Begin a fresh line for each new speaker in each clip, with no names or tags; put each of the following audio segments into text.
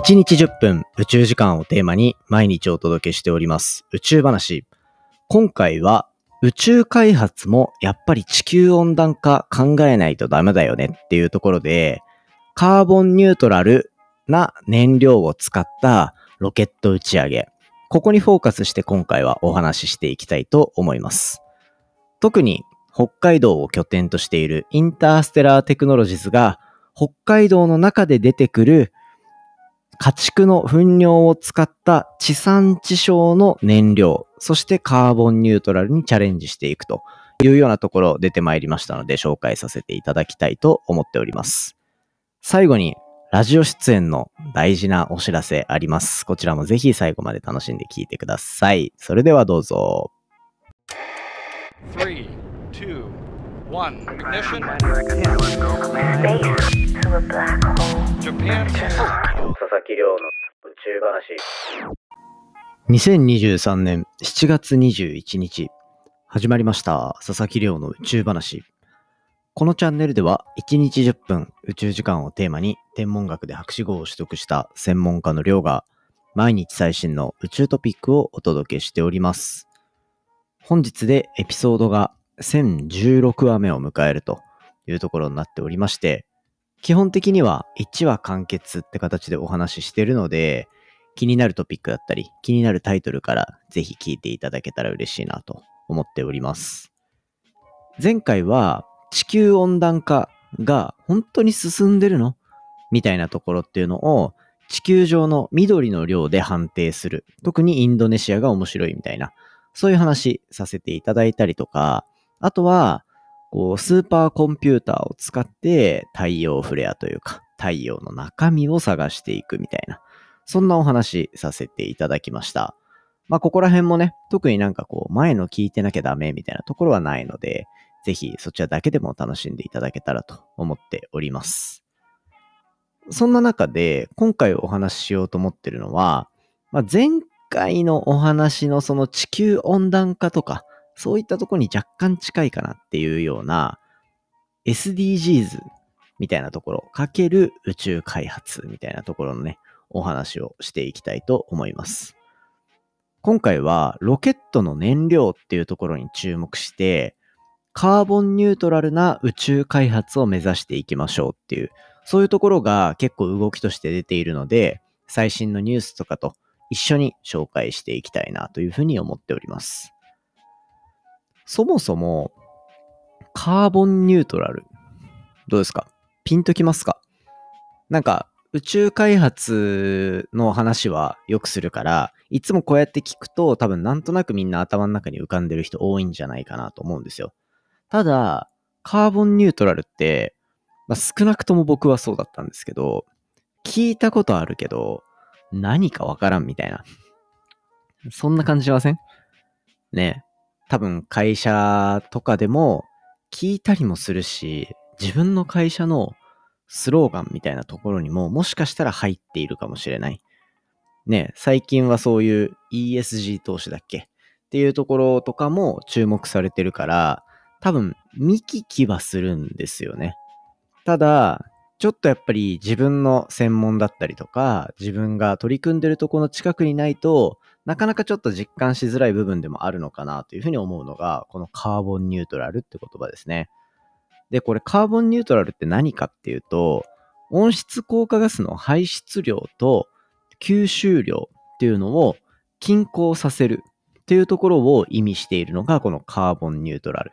1日10分宇宙時間をテーマに毎日お届けしております宇宙話。今回は宇宙開発もやっぱり地球温暖化考えないとダメだよねっていうところでカーボンニュートラルな燃料を使ったロケット打ち上げ。ここにフォーカスして今回はお話ししていきたいと思います。特に北海道を拠点としているインターステラーテクノロジーズが北海道の中で出てくる家畜の糞尿を使った地産地消の燃料、そしてカーボンニュートラルにチャレンジしていくというようなところ出てまいりましたので紹介させていただきたいと思っております。最後にラジオ出演の大事なお知らせあります。こちらもぜひ最後まで楽しんで聞いてください。それではどうぞ。
Three, one. Ignition.
Space to a black hole.
Japan.
佐々木亮の宇宙話。2023年7月21日、始まりました。佐々木亮の宇宙話。このチャンネルでは1日10分宇宙時間をテーマに天文学で博士号を取得した専門家の亮が毎日最新の宇宙トピックをお届けしております。本日でエピソードが1016話目を迎えるというところになっておりまして、基本的には1話完結って形でお話ししてるので、気になるトピックだったり、気になるタイトルからぜひ聞いていただけたら嬉しいなと思っております。前回は地球温暖化が本当に進んでるの？みたいなところっていうのを地球上の緑の量で判定する。特にインドネシアが面白いみたいな。そういう話させていただいたりとか、あとは、こう、スーパーコンピューターを使って太陽フレアというか、太陽の中身を探していくみたいな。そんなお話させていただきました。まあ、ここら辺もね、特になんかこう、前の聞いてなきゃダメみたいなところはないので、ぜひそちらだけでも楽しんでいただけたらと思っております。そんな中で、今回お話ししようと思ってるのは、まあ、前回のお話のその地球温暖化とか、そういったとこに若干近いかなっていうような SDGs みたいなところ、かける宇宙開発みたいなところのね、お話をしていきたいと思います。今回はロケットの燃料っていうところに注目して、カーボンニュートラルな宇宙開発を目指していきましょうっていう、そういうところが結構動きとして出ているので、最新のニュースとかと一緒に紹介していきたいなというふうに思っております。そもそも、カーボンニュートラル、どうですか？ピンときますか？なんか、宇宙開発の話はよくするから、いつもこうやって聞くと多分なんとなくみんな頭の中に浮かんでる人多いんじゃないかなと思うんですよ。ただ、カーボンニュートラルって、まあ、少なくとも僕はそうだったんですけど、聞いたことあるけど、何かわからんみたいな。そんな感じしません？ね。多分会社とかでも聞いたりもするし、自分の会社のスローガンみたいなところにももしかしたら入っているかもしれない。ね最近はそういう ESG 投資だっけ？っていうところとかも注目されてるから、多分見聞きはするんですよね。ただ、ちょっとやっぱり自分の専門だったりとか、自分が取り組んでるところの近くにないと、なかなかちょっと実感しづらい部分でもあるのかなというふうに思うのが、このカーボンニュートラルって言葉ですね。で、これカーボンニュートラルって何かっていうと、温室効果ガスの排出量と吸収量っていうのを均衡させるっていうところを意味しているのがこのカーボンニュートラル。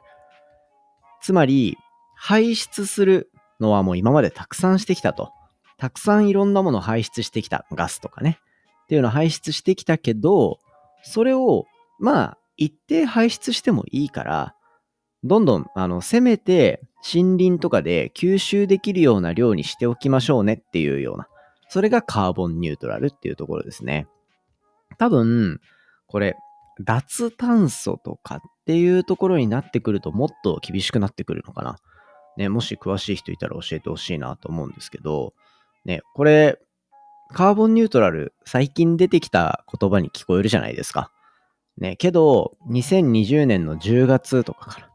つまり、排出するのはもう今までたくさんしてきたと。たくさんいろんなものを排出してきた。ガスとかね。っていうのを排出してきたけど、それを、まあ、一定排出してもいいから、どんどん、あの、せめて森林とかで吸収できるような量にしておきましょうねっていうような。それがカーボンニュートラルっていうところですね。多分、これ、脱炭素とかっていうところになってくるともっと厳しくなってくるのかな。ね、もし詳しい人いたら教えてほしいなと思うんですけど、ね、これ、カーボンニュートラル、最近出てきた言葉に聞こえるじゃないですか。ね、けど、2020年の10月とかから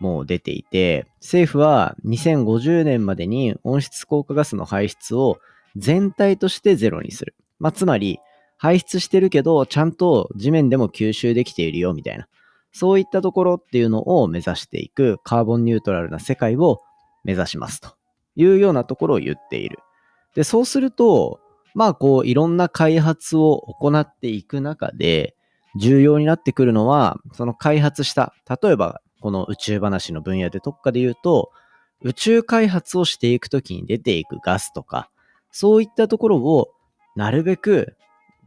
もう出ていて、政府は2050年までに温室効果ガスの排出を全体としてゼロにする。まあ、つまり、排出してるけど、ちゃんと地面でも吸収できているよ、みたいな。そういったところっていうのを目指していくカーボンニュートラルな世界を目指しますというようなところを言っている。で、そうすると、まあこういろんな開発を行っていく中で重要になってくるのは、その開発した、例えばこの宇宙話の分野で特化で言うと、宇宙開発をしていくときに出ていくガスとか、そういったところをなるべく、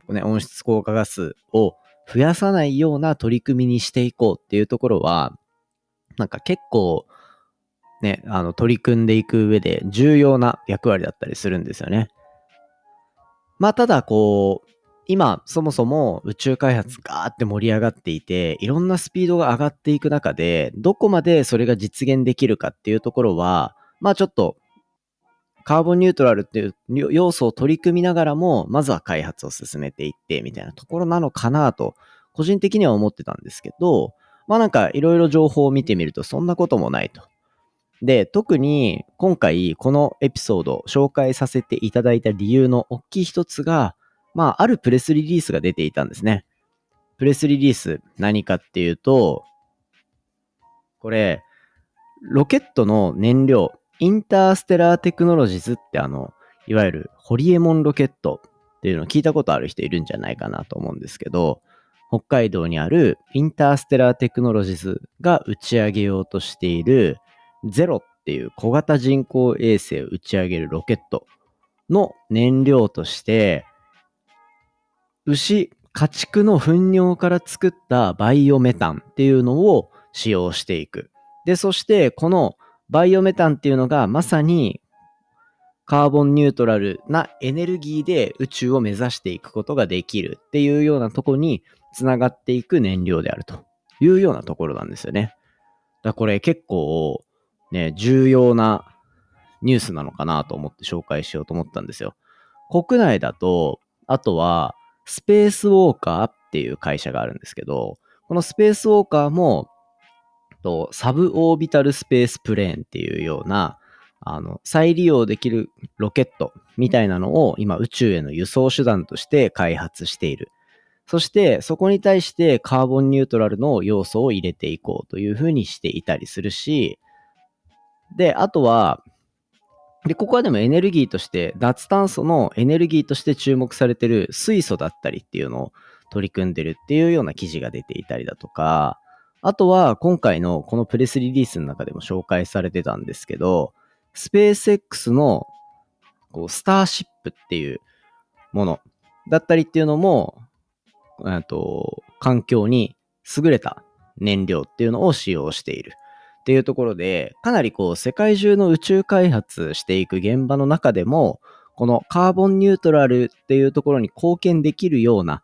ね、温室効果ガスを増やさないような取り組みにしていこうっていうところは、なんか結構、ね、あの、取り組んでいく上で重要な役割だったりするんですよね。まあ、ただ、こう、今、そもそも宇宙開発ガーって盛り上がっていて、いろんなスピードが上がっていく中で、どこまでそれが実現できるかっていうところは、まあちょっと、カーボンニュートラルっていう要素を取り組みながらも、まずは開発を進めていって、みたいなところなのかなと、個人的には思ってたんですけど、まあなんかいろいろ情報を見てみるとそんなこともないと。で、特に今回このエピソード紹介させていただいた理由の大きい一つが、まああるプレスリリースが出ていたんですね。プレスリリース何かっていうと、これ、ロケットの燃料、インターステラーテクノロジーズってあの、いわゆるホリエモンロケットっていうのを聞いたことある人いるんじゃないかなと思うんですけど、北海道にあるインターステラーテクノロジーズが打ち上げようとしているゼロっていう小型人工衛星を打ち上げるロケットの燃料として、牛、家畜の糞尿から作ったバイオメタンっていうのを使用していく。で、そしてこのバイオメタンっていうのがまさにカーボンニュートラルなエネルギーで宇宙を目指していくことができるっていうようなとこにつながっていく燃料であるというようなところなんですよね。だこれ結構ね、重要なニュースなのかなと思って紹介しようと思ったんですよ。国内だと、あとは、スペースウォーカーっていう会社があるんですけど、このスペースウォーカーも、とサブオービタルスペースプレーンっていうような、あの、再利用できるロケットみたいなのを今宇宙への輸送手段として開発している。そしてそこに対してカーボンニュートラルの要素を入れていこうというふうにしていたりするし、で、あとは、で、ここはでもエネルギーとして、脱炭素のエネルギーとして注目されてる水素だったりっていうのを取り組んでるっていうような記事が出ていたりだとか、あとは今回のこのプレスリリースの中でも紹介されてたんですけど、スペース X のこうスターシップっていうものだったりっていうのも、と環境に優れた燃料っていうのを使用している。っていうところで、かなりこう世界中の宇宙開発していく現場の中でも、このカーボンニュートラルっていうところに貢献できるような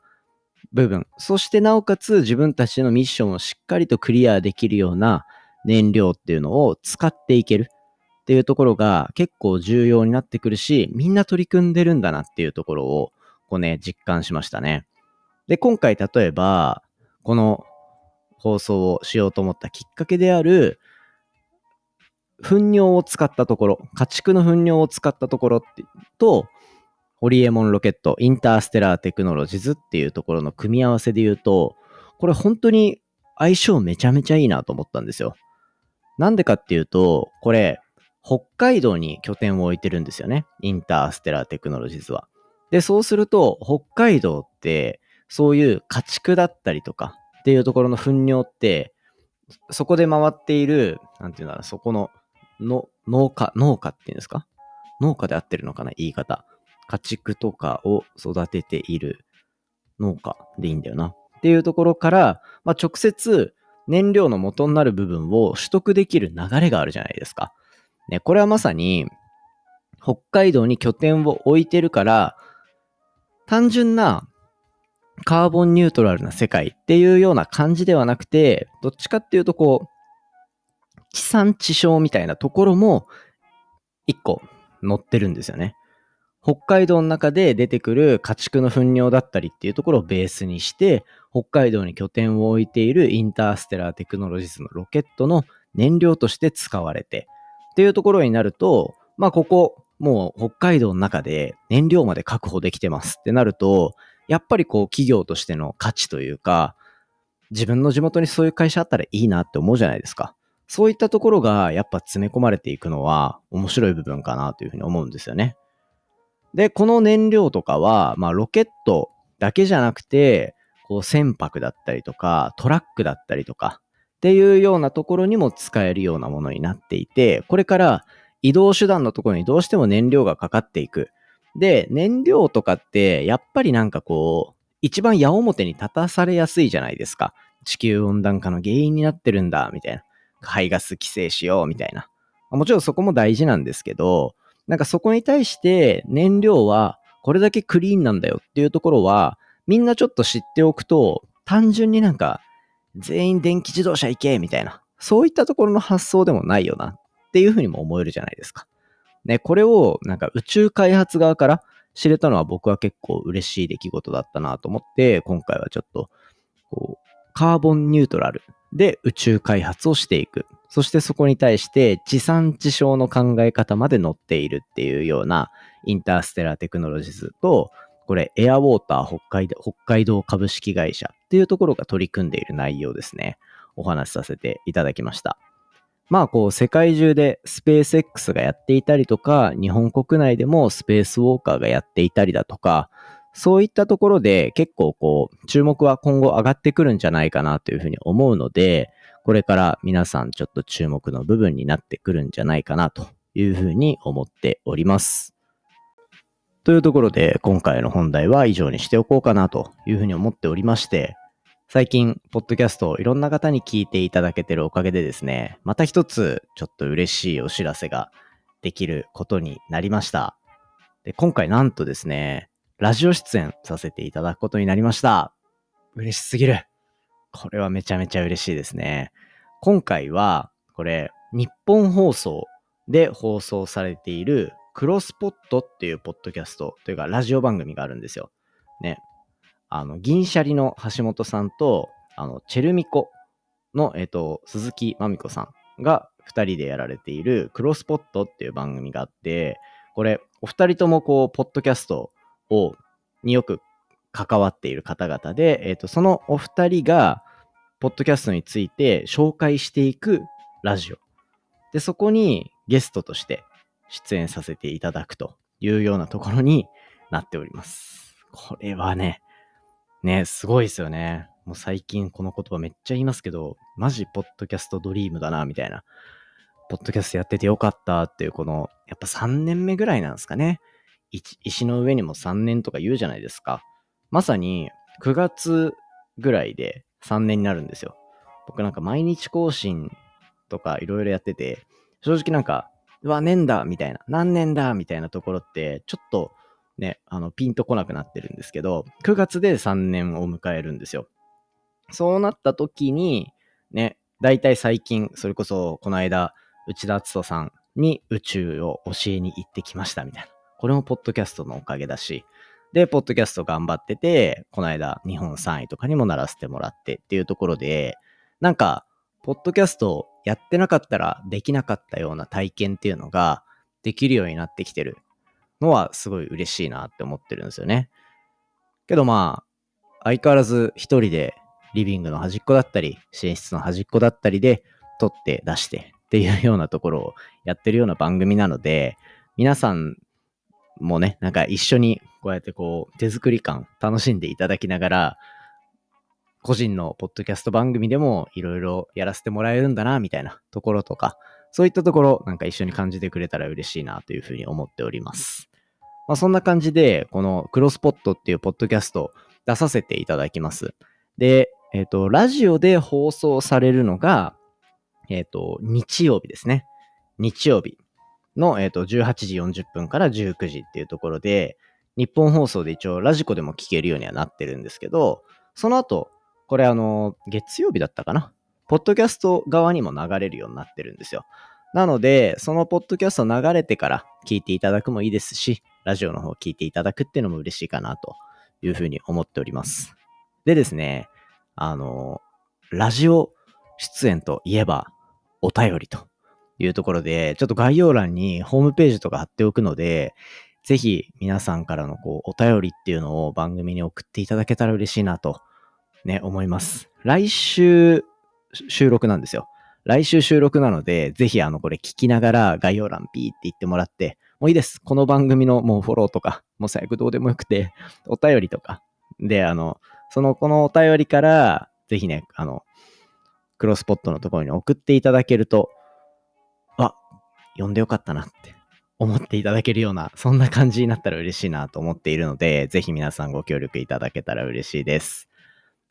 部分、そしてなおかつ自分たちのミッションをしっかりとクリアできるような燃料っていうのを使っていけるっていうところが結構重要になってくるし、みんな取り組んでるんだなっていうところをこうね、実感しましたね。で、今回例えば、この放送をしようと思ったきっかけである、糞尿を使ったところ、家畜の糞尿を使ったところってと、ホリエモンロケット、インターステラーテクノロジーズっていうところの組み合わせで言うと、これ本当に相性めちゃめちゃいいなと思ったんですよ。なんでかっていうと、これ、北海道に拠点を置いてるんですよね。インターステラーテクノロジーズは。で、そうすると、北海道って、そういう家畜だったりとかっていうところの糞尿って、そこで回っている、なんていうんだろう、そこのの農家、農家っていうんですか？農家で合ってるのかな？言い方。家畜とかを育てている農家でいいんだよな。っていうところから、まあ、直接燃料の元になる部分を取得できる流れがあるじゃないですか。ね、これはまさに北海道に拠点を置いてるから、単純なカーボンニュートラルな世界っていうような感じではなくて、どっちかっていうとこう、地産地消みたいなところも一個載ってるんですよね。北海道の中で出てくる家畜の糞尿だったりっていうところをベースにして、北海道に拠点を置いているインターステラーテクノロジーズのロケットの燃料として使われてっていうところになると、まあここ、もう北海道の中で燃料まで確保できてますってなると、やっぱりこう企業としての価値というか、自分の地元にそういう会社あったらいいなって思うじゃないですか。そういったところがやっぱ詰め込まれていくのは面白い部分かなというふうに思うんですよね。で、この燃料とかは、まあロケットだけじゃなくて、こう船舶だったりとか、トラックだったりとか、っていうようなところにも使えるようなものになっていて、これから移動手段のところにどうしても燃料がかかっていく。で、燃料とかって、やっぱりなんかこう、一番矢面に立たされやすいじゃないですか。地球温暖化の原因になってるんだ、みたいな。排ガス規制しよう、みたいな。もちろんそこも大事なんですけど、なんかそこに対して燃料はこれだけクリーンなんだよっていうところは、みんなちょっと知っておくと、単純になんか全員電気自動車行けみたいな、そういったところの発想でもないよなっていうふうにも思えるじゃないですか。ね、これをなんか宇宙開発側から知れたのは僕は結構嬉しい出来事だったなと思って、今回はちょっと、こう、カーボンニュートラルで宇宙開発をしていく。そしてそこに対して地産地消の考え方まで載っているっていうようなインターステラーテクノロジーズと、これエアウォーター北海北海道株式会社っていうところが取り組んでいる内容ですね。お話しさせていただきました。まあこう世界中でスペース X がやっていたりとか、日本国内でもスペースウォーカーがやっていたりだとか、そういったところで結構こう注目は今後上がってくるんじゃないかなというふうに思うので、これから皆さんちょっと注目の部分になってくるんじゃないかなというふうに思っております。というところで今回の本題は以上にしておこうかなというふうに思っておりまして、最近、ポッドキャストをいろんな方に聞いていただけてるおかげでですね、また一つちょっと嬉しいお知らせができることになりました。で今回なんとですね、ラジオ出演させていただくことになりました。嬉しすぎる。これはめちゃめちゃ嬉しいですね。今回は、これ、日本放送で放送されているクロスポットっていうポッドキャストというかラジオ番組があるんですよ。ね。あの、銀シャリの橋本さんと、あの、チェルミコの、えっ、と、鈴木まみこさんが二人でやられているクロスポットっていう番組があって、これ、お二人ともこう、ポッドキャストを、によく関わっている方々で、えっ、と、そのお二人が、ポッドキャストについて紹介していくラジオ。で、そこにゲストとして出演させていただくというようなところになっております。これはね、ね、すごいですよね。もう最近この言葉めっちゃ言いますけど、マジポッドキャストドリームだな、みたいな。ポッドキャストやっててよかったっていう、この、やっぱ3年目ぐらいなんですかね。石の上にも3年とか言うじゃないですか。まさに9月ぐらいで3年になるんですよ。僕なんか毎日更新とかいろいろやってて、正直なんか、うわ、年だみたいな、何年だみたいなところって、ちょっとね、あの、ピンとこなくなってるんですけど、9月で3年を迎えるんですよ。そうなった時に、ね、大体最近、それこそこの間、内田篤人さんに宇宙を教えに行ってきましたみたいな。これもポッドキャストのおかげだし、で、ポッドキャスト頑張ってて、この間日本3位とかにもならせてもらってっていうところで、なんか、ポッドキャストやってなかったらできなかったような体験っていうのができるようになってきてるのはすごい嬉しいなって思ってるんですよね。けどまあ、相変わらず一人でリビングの端っこだったり、寝室の端っこだったりで撮って出してっていうようなところをやってるような番組なので、皆さんもね、なんか一緒にこうやってこう手作り感楽しんでいただきながら、個人のポッドキャスト番組でもいろいろやらせてもらえるんだな、みたいなところとか、そういったところ、なんか一緒に感じてくれたら嬉しいなというふうに思っております。まあ、そんな感じで、このクロスポットっていうポッドキャスト出させていただきます。で、えっ、ー、と、ラジオで放送されるのが、えっ、ー、と、日曜日ですね。日曜日の、えっ、ー、と、18時40分から19時っていうところで、日本放送で一応ラジコでも聞けるようにはなってるんですけど、その後、これあの、月曜日だったかな？ポッドキャスト側にも流れるようになってるんですよ。なので、そのポッドキャスト流れてから聞いていただくもいいですし、ラジオの方聞いていただくっていうのも嬉しいかなというふうに思っております。でですね、あの、ラジオ出演といえばお便りというところで、ちょっと概要欄にホームページとか貼っておくので、ぜひ皆さんからのこうお便りっていうのを番組に送っていただけたら嬉しいなとね、思います。来週収録なんですよ。来週収録なので、ぜひあのこれ聞きながら概要欄ピーって言ってもらって、もういいです。この番組のもうフォローとか、もう最悪どうでもよくて、お便りとか。で、あの、そのこのお便りから、ぜひね、あの、クロスポットのところに送っていただけると、読んでよかったなって思っていただけるような、そんな感じになったら嬉しいなと思っているので、ぜひ皆さんご協力いただけたら嬉しいです。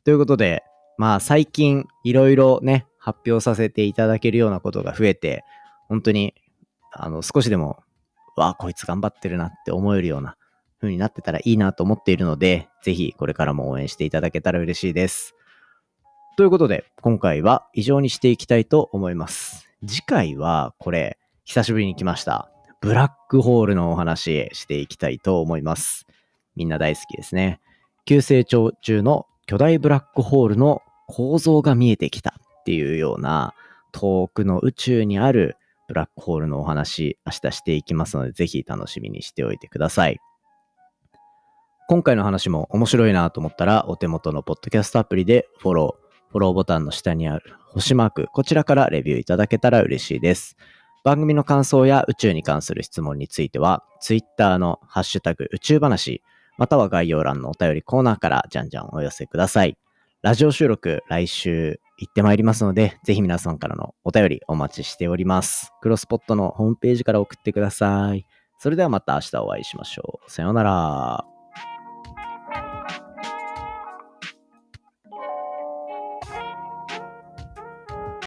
ということで、まあ最近いろいろね、発表させていただけるようなことが増えて、本当に、あの、少しでも、わあ、こいつ頑張ってるなって思えるような風になってたらいいなと思っているので、ぜひこれからも応援していただけたら嬉しいです。ということで、今回は以上にしていきたいと思います。次回は、これ、久しぶりに来ました。ブラックホールのお話していきたいと思います。みんな大好きですね。急成長中の巨大ブラックホールの構造が見えてきたっていうような遠くの宇宙にあるブラックホールのお話明日していきますのでぜひ楽しみにしておいてください。今回の話も面白いなと思ったらお手元のポッドキャストアプリでフォロー、フォローボタンの下にある星マーク、こちらからレビューいただけたら嬉しいです。番組の感想や宇宙に関する質問については、Twitter のハッシュタグ宇宙話、または概要欄のお便りコーナーからじゃんじゃんお寄せください。ラジオ収録来週行ってまいりますので、ぜひ皆さんからのお便りお待ちしております。クロスポットのホームページから送ってください。それではまた明日お会いしましょう。さようなら。